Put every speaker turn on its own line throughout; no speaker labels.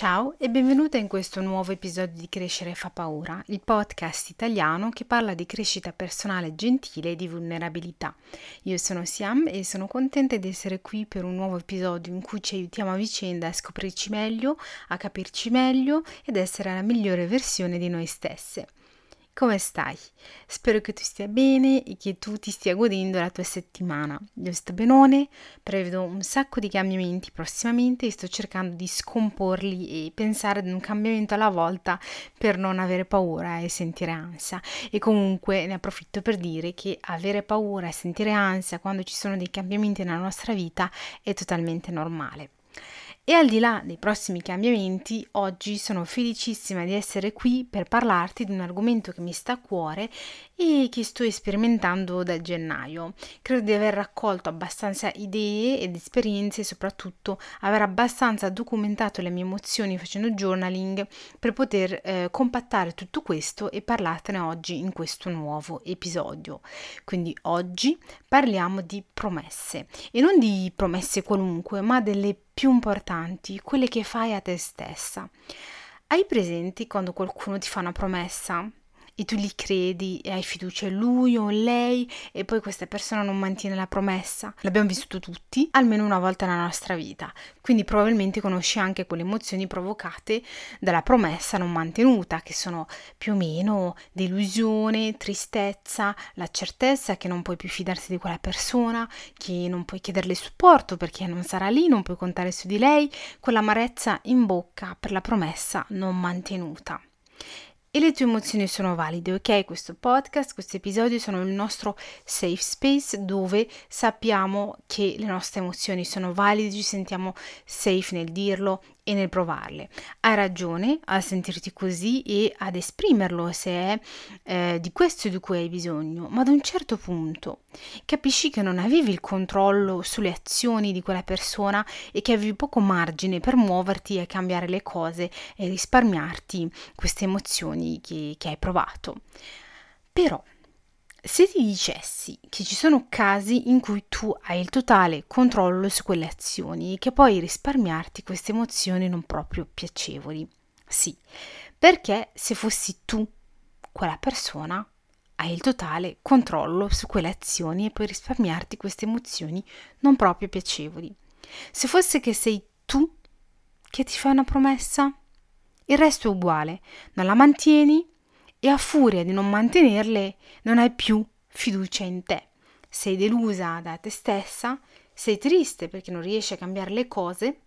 Ciao e benvenuta in questo nuovo episodio di Crescere fa paura, il podcast italiano che parla di crescita personale gentile e di vulnerabilità. Io sono Siam e sono contenta di essere qui per un nuovo episodio in cui ci aiutiamo a vicenda a scoprirci meglio, a capirci meglio ed essere la migliore versione di noi stesse. Come stai? Spero che tu stia bene e che tu ti stia godendo la tua settimana. Io sto benone, prevedo un sacco di cambiamenti prossimamente e sto cercando di scomporli e pensare ad un cambiamento alla volta per non avere paura e sentire ansia. E comunque ne approfitto per dire che avere paura e sentire ansia quando ci sono dei cambiamenti nella nostra vita è totalmente normale. E al di là dei prossimi cambiamenti, oggi sono felicissima di essere qui per parlarti di un argomento che mi sta a cuore e che sto sperimentando da gennaio. Credo di aver raccolto abbastanza idee ed esperienze e soprattutto aver abbastanza documentato le mie emozioni facendo journaling per poter eh, compattare tutto questo e parlartene oggi in questo nuovo episodio. Quindi oggi parliamo di promesse e non di promesse qualunque, ma delle più importanti, quelle che fai a te stessa. Hai presenti quando qualcuno ti fa una promessa e tu gli credi e hai fiducia in lui o in lei e poi questa persona non mantiene la promessa. L'abbiamo vissuto tutti almeno una volta nella nostra vita, quindi probabilmente conosci anche quelle emozioni provocate dalla promessa non mantenuta, che sono più o meno delusione, tristezza, la certezza che non puoi più fidarsi di quella persona, che non puoi chiederle supporto perché non sarà lì, non puoi contare su di lei, quell'amarezza in bocca per la promessa non mantenuta e le tue emozioni sono valide, ok? Questo podcast, questo episodio sono il nostro safe space dove sappiamo che le nostre emozioni sono valide, ci sentiamo safe nel dirlo e nel provarle. Hai ragione a sentirti così e ad esprimerlo se è eh, di questo di cui hai bisogno, ma ad un certo punto capisci che non avevi il controllo sulle azioni di quella persona e che avevi poco margine per muoverti e cambiare le cose e risparmiarti queste emozioni che, che hai provato. Però se ti dicessi che ci sono casi in cui tu hai il totale controllo su quelle azioni e che puoi risparmiarti queste emozioni non proprio piacevoli. Sì, perché se fossi tu quella persona, hai il totale controllo su quelle azioni e puoi risparmiarti queste emozioni non proprio piacevoli. Se fosse che sei tu che ti fai una promessa, il resto è uguale, non la mantieni e a furia di non mantenerle non hai più fiducia in te. Sei delusa da te stessa, sei triste perché non riesci a cambiare le cose,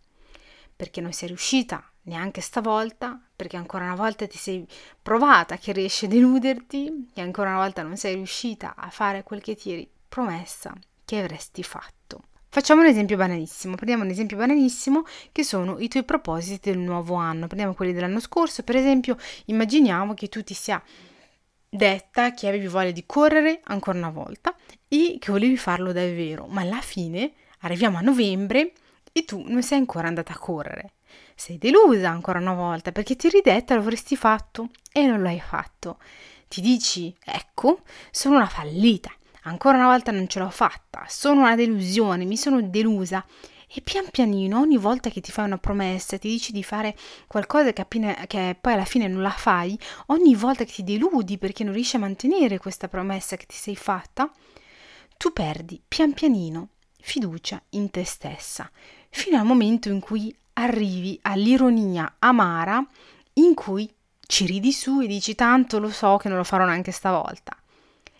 perché non sei riuscita neanche stavolta, perché ancora una volta ti sei provata che riesci a deluderti e ancora una volta non sei riuscita a fare quel che ti eri promessa che avresti fatto. Facciamo un esempio banalissimo, prendiamo un esempio banalissimo che sono i tuoi propositi del nuovo anno, prendiamo quelli dell'anno scorso, per esempio immaginiamo che tu ti sia detta che avevi voglia di correre ancora una volta e che volevi farlo davvero, ma alla fine arriviamo a novembre e tu non sei ancora andata a correre. Sei delusa ancora una volta perché ti eri detta lo avresti fatto e non l'hai fatto. Ti dici, ecco, sono una fallita ancora una volta non ce l'ho fatta, sono una delusione, mi sono delusa. E pian pianino, ogni volta che ti fai una promessa, ti dici di fare qualcosa che, appena, che poi alla fine non la fai, ogni volta che ti deludi perché non riesci a mantenere questa promessa che ti sei fatta, tu perdi pian pianino fiducia in te stessa, fino al momento in cui arrivi all'ironia amara in cui ci ridi su e dici tanto lo so che non lo farò neanche stavolta.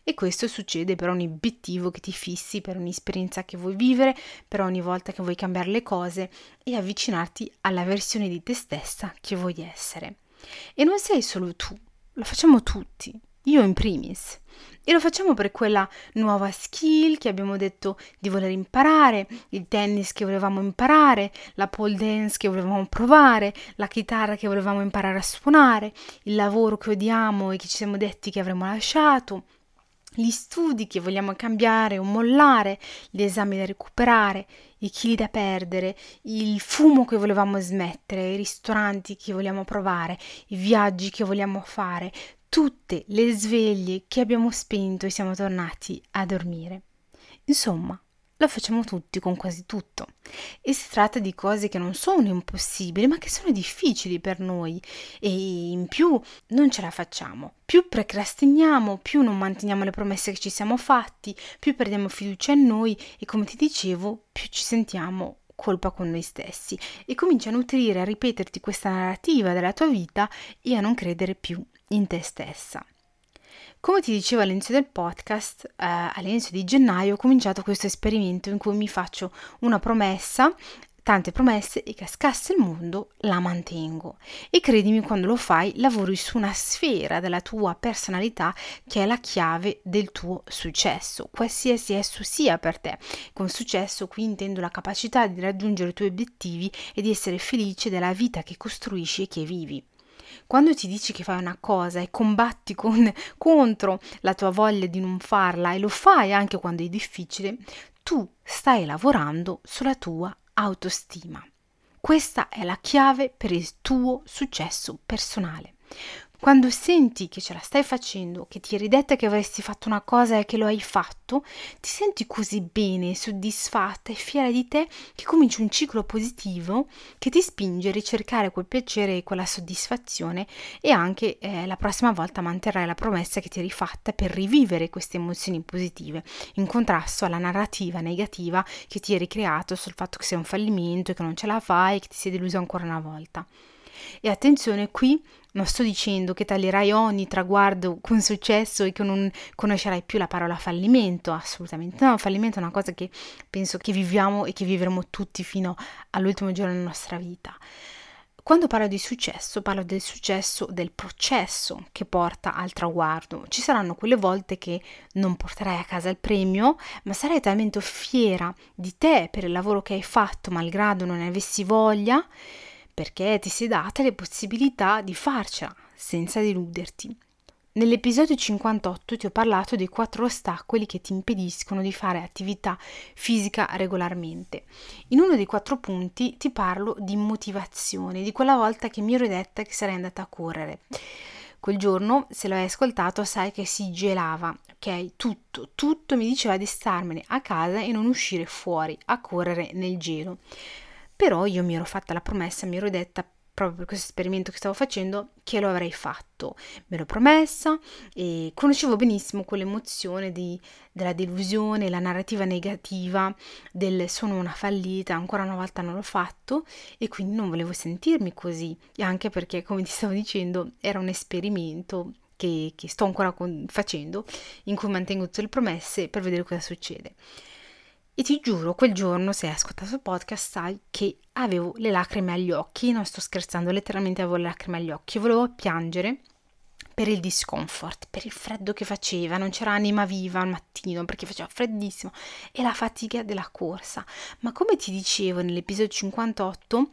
E questo succede per ogni obiettivo che ti fissi, per ogni esperienza che vuoi vivere, per ogni volta che vuoi cambiare le cose e avvicinarti alla versione di te stessa che vuoi essere. E non sei solo tu, lo facciamo tutti, io in primis. E lo facciamo per quella nuova skill che abbiamo detto di voler imparare, il tennis che volevamo imparare, la pole dance che volevamo provare, la chitarra che volevamo imparare a suonare, il lavoro che odiamo e che ci siamo detti che avremmo lasciato, gli studi che vogliamo cambiare o mollare, gli esami da recuperare, i chili da perdere, il fumo che volevamo smettere, i ristoranti che vogliamo provare, i viaggi che vogliamo fare, tutte le sveglie che abbiamo spento e siamo tornati a dormire. Insomma, lo facciamo tutti con quasi tutto. E si tratta di cose che non sono impossibili, ma che sono difficili per noi e in più non ce la facciamo. Più procrastiniamo, più non manteniamo le promesse che ci siamo fatti, più perdiamo fiducia in noi e come ti dicevo, più ci sentiamo colpa con noi stessi e cominci a nutrire, a ripeterti questa narrativa della tua vita e a non credere più in te stessa. Come ti dicevo all'inizio del podcast, eh, all'inizio di gennaio ho cominciato questo esperimento in cui mi faccio una promessa tante promesse e cascasse il mondo, la mantengo. E credimi, quando lo fai, lavori su una sfera della tua personalità che è la chiave del tuo successo, qualsiasi esso sia per te. Con successo qui intendo la capacità di raggiungere i tuoi obiettivi e di essere felice della vita che costruisci e che vivi. Quando ti dici che fai una cosa e combatti con, contro la tua voglia di non farla e lo fai anche quando è difficile, tu stai lavorando sulla tua autostima. Questa è la chiave per il tuo successo personale. Quando senti che ce la stai facendo, che ti eri detta che avresti fatto una cosa e che lo hai fatto, ti senti così bene, soddisfatta e fiera di te che cominci un ciclo positivo che ti spinge a ricercare quel piacere e quella soddisfazione e anche eh, la prossima volta manterrai la promessa che ti eri fatta per rivivere queste emozioni positive, in contrasto alla narrativa negativa che ti eri creato sul fatto che sei un fallimento che non ce la fai e che ti sei deluso ancora una volta. E attenzione, qui non sto dicendo che taglierai ogni traguardo con successo e che non conoscerai più la parola fallimento, assolutamente no, fallimento è una cosa che penso che viviamo e che vivremo tutti fino all'ultimo giorno della nostra vita. Quando parlo di successo, parlo del successo del processo che porta al traguardo. Ci saranno quelle volte che non porterai a casa il premio, ma sarai talmente fiera di te per il lavoro che hai fatto, malgrado non ne avessi voglia, perché ti sei data le possibilità di farcela senza deluderti. Nell'episodio 58 ti ho parlato dei quattro ostacoli che ti impediscono di fare attività fisica regolarmente. In uno dei quattro punti ti parlo di motivazione, di quella volta che mi ero detta che sarei andata a correre. Quel giorno, se lo hai ascoltato, sai che si gelava, ok? Tutto, tutto mi diceva di starmene a casa e non uscire fuori a correre nel gelo. Però io mi ero fatta la promessa, mi ero detta proprio per questo esperimento che stavo facendo che lo avrei fatto. Me l'ho promessa e conoscevo benissimo quell'emozione di, della delusione, la narrativa negativa del sono una fallita, ancora una volta non l'ho fatto e quindi non volevo sentirmi così, anche perché come ti stavo dicendo era un esperimento che, che sto ancora con, facendo in cui mantengo tutte le promesse per vedere cosa succede. E ti giuro, quel giorno, se hai ascoltato il podcast, sai che avevo le lacrime agli occhi, non sto scherzando, letteralmente avevo le lacrime agli occhi, volevo piangere per il discomfort, per il freddo che faceva, non c'era anima viva al mattino perché faceva freddissimo. E la fatica della corsa. Ma come ti dicevo nell'episodio 58,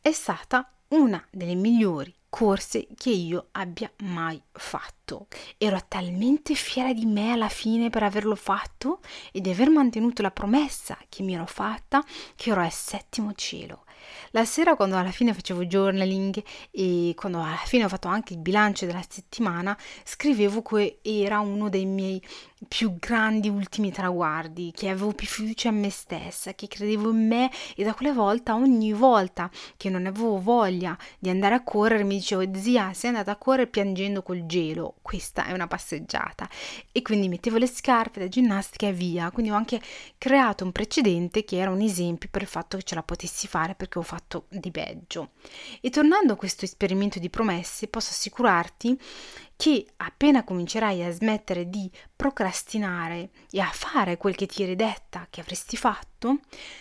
è stata una delle migliori corse che io abbia mai fatto. Ero talmente fiera di me alla fine per averlo fatto e di aver mantenuto la promessa che mi ero fatta che ero al settimo cielo. La sera quando alla fine facevo journaling e quando alla fine ho fatto anche il bilancio della settimana, scrivevo che era uno dei miei più grandi ultimi traguardi, che avevo più fiducia in me stessa, che credevo in me e da quella volta, ogni volta che non avevo voglia di andare a correre, mi dicevo zia, sei andata a correre piangendo col gelo, questa è una passeggiata. E quindi mettevo le scarpe da ginnastica e via. Quindi ho anche creato un precedente che era un esempio per il fatto che ce la potessi fare perché ho fatto di peggio. E tornando a questo esperimento di promesse, posso assicurarti che appena comincerai a smettere di procrastinare e a fare quel che ti eri detta che avresti fatto,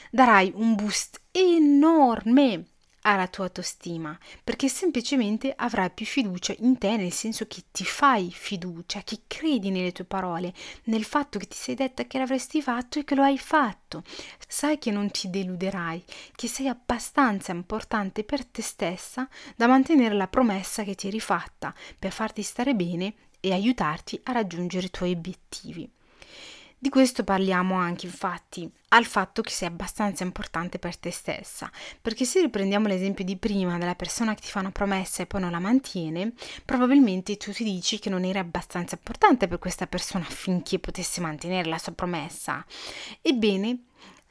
darai un boost enorme alla tua autostima, perché semplicemente avrai più fiducia in te, nel senso che ti fai fiducia, che credi nelle tue parole, nel fatto che ti sei detta che l'avresti fatto e che lo hai fatto. Sai che non ti deluderai, che sei abbastanza importante per te stessa da mantenere la promessa che ti eri fatta per farti stare bene e aiutarti a raggiungere i tuoi obiettivi. Di questo parliamo anche infatti al fatto che sei abbastanza importante per te stessa, perché se riprendiamo l'esempio di prima della persona che ti fa una promessa e poi non la mantiene, probabilmente tu ti dici che non eri abbastanza importante per questa persona affinché potesse mantenere la sua promessa. Ebbene,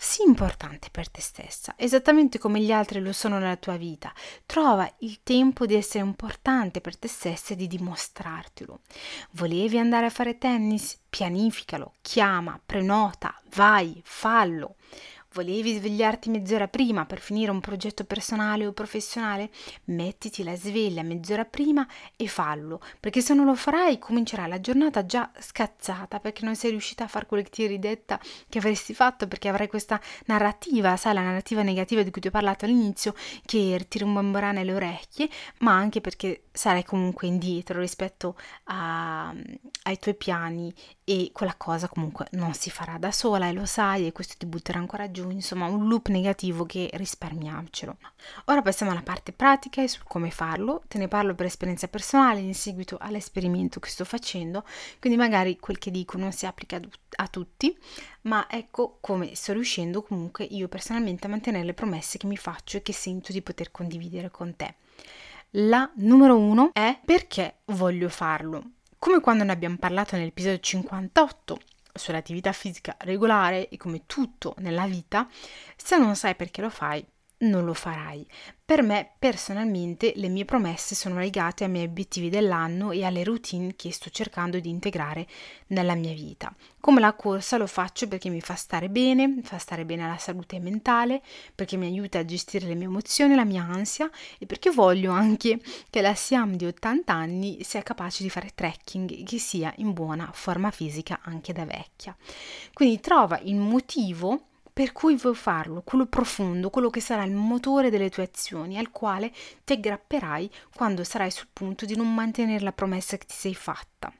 Sii importante per te stessa, esattamente come gli altri lo sono nella tua vita. Trova il tempo di essere importante per te stessa e di dimostrartelo. Volevi andare a fare tennis? Pianificalo, chiama, prenota, vai, fallo. Volevi svegliarti mezz'ora prima per finire un progetto personale o professionale? Mettiti la sveglia mezz'ora prima e fallo, perché se non lo farai comincerà la giornata già scazzata perché non sei riuscita a fare quello che ti eri detta che avresti fatto, perché avrai questa narrativa, sai, la narrativa negativa di cui ti ho parlato all'inizio, che ti rimbomberà nelle orecchie, ma anche perché sarai comunque indietro rispetto a, ai tuoi piani e quella cosa comunque non si farà da sola e lo sai e questo ti butterà ancora giù, insomma un loop negativo che risparmiamcelo. Ora passiamo alla parte pratica e su come farlo, te ne parlo per esperienza personale in seguito all'esperimento che sto facendo, quindi magari quel che dico non si applica a tutti, ma ecco come sto riuscendo comunque io personalmente a mantenere le promesse che mi faccio e che sento di poter condividere con te. La numero uno è perché voglio farlo. Come quando ne abbiamo parlato nell'episodio 58 sull'attività fisica regolare e come tutto nella vita, se non sai perché lo fai, non lo farai. Per me personalmente le mie promesse sono legate ai miei obiettivi dell'anno e alle routine che sto cercando di integrare nella mia vita. Come la corsa lo faccio perché mi fa stare bene, fa stare bene alla salute mentale, perché mi aiuta a gestire le mie emozioni, la mia ansia e perché voglio anche che la Siam di 80 anni sia capace di fare trekking e che sia in buona forma fisica anche da vecchia. Quindi trova il motivo per cui vuoi farlo, quello profondo, quello che sarà il motore delle tue azioni, al quale ti aggrapperai quando sarai sul punto di non mantenere la promessa che ti sei fatta.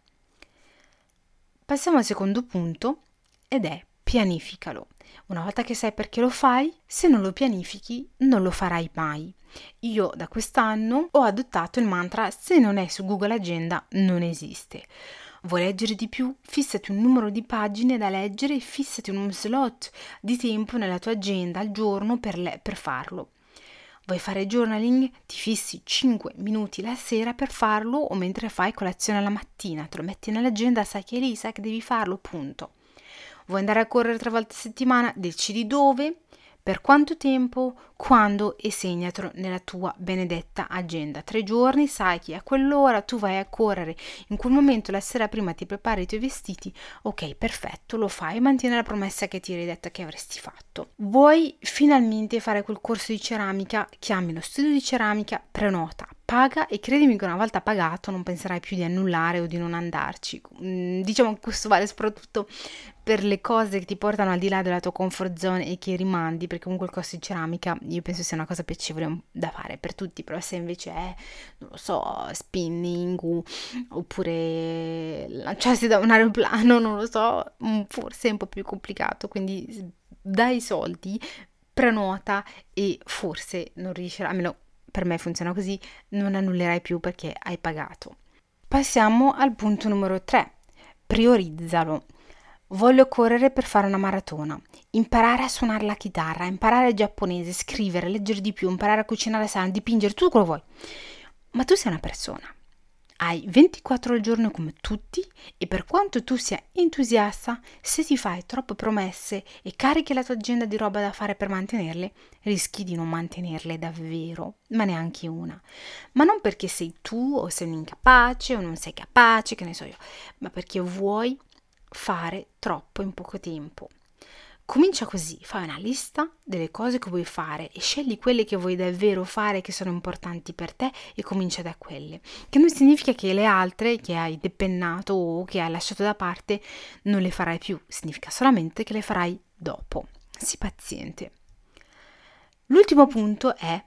Passiamo al secondo punto ed è pianificalo. Una volta che sai perché lo fai, se non lo pianifichi non lo farai mai. Io da quest'anno ho adottato il mantra se non è su Google Agenda non esiste. Vuoi leggere di più? Fissati un numero di pagine da leggere e fissati uno slot di tempo nella tua agenda al giorno per, le- per farlo. Vuoi fare journaling? Ti fissi 5 minuti la sera per farlo o mentre fai colazione la mattina, te lo metti nell'agenda, sai che è lì, sai che devi farlo, punto. Vuoi andare a correre tre volte a settimana? Decidi dove, per quanto tempo, quando e segnatelo nella tua benedetta agenda. Tre giorni, sai che a quell'ora tu vai a correre, in quel momento la sera prima ti prepari i tuoi vestiti, ok, perfetto, lo fai, mantieni la promessa che ti eri detta che avresti fatto. Vuoi finalmente fare quel corso di ceramica? Chiami lo studio di ceramica, prenota, paga e credimi che una volta pagato non penserai più di annullare o di non andarci. Mm, diciamo che questo vale soprattutto per le cose che ti portano al di là della tua comfort zone e che rimandi, perché comunque il corso di ceramica io penso sia una cosa piacevole da fare per tutti, però se invece è, non lo so, spinning oppure lanciarsi da un aeroplano, non lo so, forse è un po' più complicato, quindi dai soldi, prenota e forse non riuscirà, almeno per me funziona così, non annullerai più perché hai pagato. Passiamo al punto numero 3. Priorizzalo. Voglio correre per fare una maratona, imparare a suonare la chitarra, imparare il giapponese, scrivere, leggere di più, imparare a cucinare sano, dipingere, tutto quello vuoi. Ma tu sei una persona hai 24 al giorno come tutti e per quanto tu sia entusiasta, se ti fai troppe promesse e carichi la tua agenda di roba da fare per mantenerle, rischi di non mantenerle davvero, ma neanche una. Ma non perché sei tu o sei un incapace o non sei capace, che ne so io, ma perché vuoi fare troppo in poco tempo. Comincia così, fai una lista delle cose che vuoi fare e scegli quelle che vuoi davvero fare che sono importanti per te e comincia da quelle. Che non significa che le altre che hai depennato o che hai lasciato da parte non le farai più, significa solamente che le farai dopo. Sii paziente. L'ultimo punto è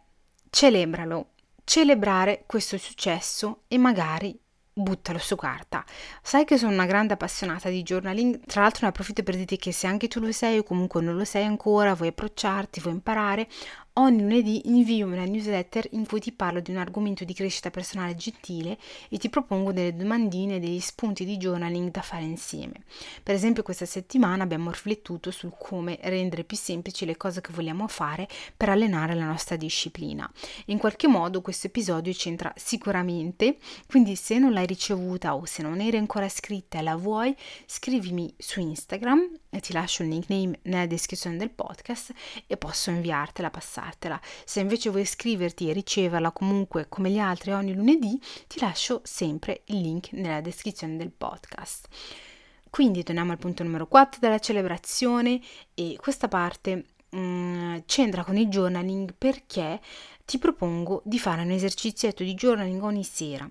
celebralo. Celebrare questo successo e magari buttalo su carta. Sai che sono una grande appassionata di journaling, tra l'altro ne approfitto per dirti che se anche tu lo sei o comunque non lo sei ancora, vuoi approcciarti, vuoi imparare, Ogni lunedì invio una newsletter in cui ti parlo di un argomento di crescita personale gentile e ti propongo delle domandine e degli spunti di journaling da fare insieme. Per esempio questa settimana abbiamo riflettuto sul come rendere più semplici le cose che vogliamo fare per allenare la nostra disciplina. In qualche modo questo episodio c'entra sicuramente, quindi se non l'hai ricevuta o se non eri ancora iscritta e la vuoi, scrivimi su Instagram ti lascio il nickname nella descrizione del podcast e posso inviartela, passartela. Se invece vuoi iscriverti e riceverla comunque come gli altri ogni lunedì, ti lascio sempre il link nella descrizione del podcast. Quindi torniamo al punto numero 4 della celebrazione e questa parte mm, c'entra con il journaling perché ti propongo di fare un esercizietto di journaling ogni sera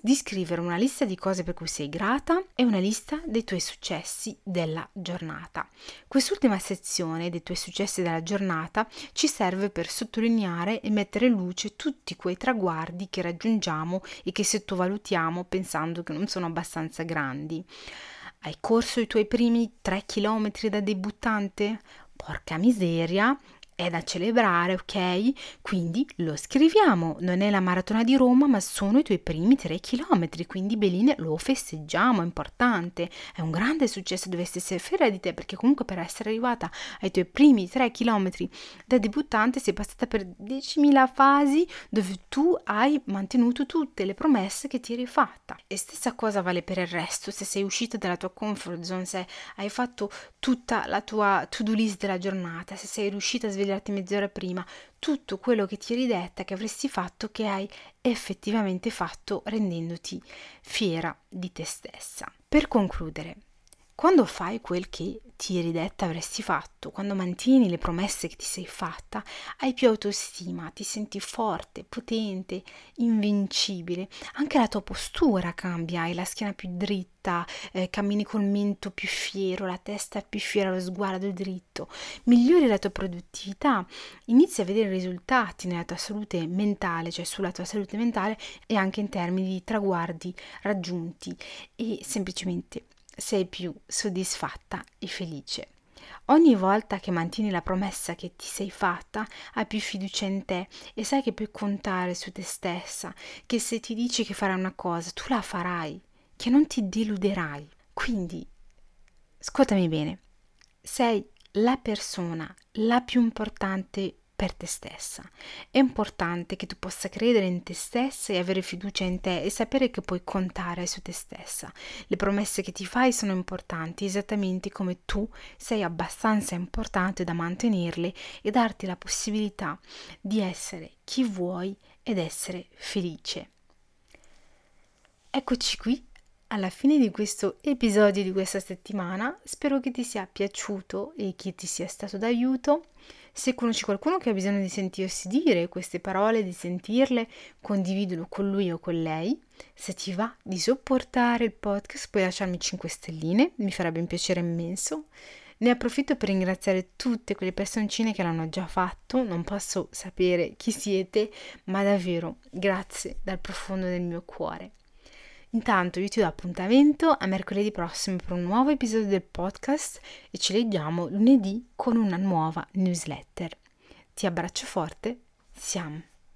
di scrivere una lista di cose per cui sei grata e una lista dei tuoi successi della giornata. Quest'ultima sezione dei tuoi successi della giornata ci serve per sottolineare e mettere in luce tutti quei traguardi che raggiungiamo e che sottovalutiamo pensando che non sono abbastanza grandi. Hai corso i tuoi primi 3 km da debuttante? Porca miseria, è da celebrare, ok? Quindi lo scriviamo, non è la maratona di Roma, ma sono i tuoi primi tre chilometri, quindi Beline lo festeggiamo, è importante, è un grande successo, dovresti essere fiera di te perché comunque per essere arrivata ai tuoi primi tre chilometri da debuttante sei passata per 10.000 fasi dove tu hai mantenuto tutte le promesse che ti eri fatta. E stessa cosa vale per il resto, se sei uscita dalla tua comfort zone, se hai fatto tutta la tua to-do list della giornata, se sei riuscita a svegliare svegliarti mezz'ora prima, tutto quello che ti eri detta che avresti fatto che hai effettivamente fatto rendendoti fiera di te stessa. Per concludere, quando fai quel che ti eri detta avresti fatto, quando mantieni le promesse che ti sei fatta, hai più autostima, ti senti forte, potente, invincibile. Anche la tua postura cambia, hai la schiena più dritta, eh, cammini col mento più fiero, la testa più fiera, lo sguardo dritto. Migliori la tua produttività, inizi a vedere risultati nella tua salute mentale, cioè sulla tua salute mentale e anche in termini di traguardi raggiunti e semplicemente sei più soddisfatta e felice. Ogni volta che mantieni la promessa che ti sei fatta, hai più fiducia in te e sai che puoi contare su te stessa, che se ti dici che farai una cosa, tu la farai, che non ti deluderai. Quindi, ascoltami bene, sei la persona la più importante per te stessa. È importante che tu possa credere in te stessa e avere fiducia in te e sapere che puoi contare su te stessa. Le promesse che ti fai sono importanti esattamente come tu sei abbastanza importante da mantenerle e darti la possibilità di essere chi vuoi ed essere felice. Eccoci qui alla fine di questo episodio di questa settimana. Spero che ti sia piaciuto e che ti sia stato d'aiuto. Se conosci qualcuno che ha bisogno di sentirsi dire queste parole, di sentirle, condividilo con lui o con lei. Se ti va di sopportare il podcast, puoi lasciarmi 5 stelline, mi farebbe un piacere immenso. Ne approfitto per ringraziare tutte quelle personcine che l'hanno già fatto, non posso sapere chi siete, ma davvero grazie dal profondo del mio cuore. Intanto io ti do appuntamento a mercoledì prossimo per un nuovo episodio del podcast e ci leggiamo lunedì con una nuova newsletter. Ti abbraccio forte, siamo.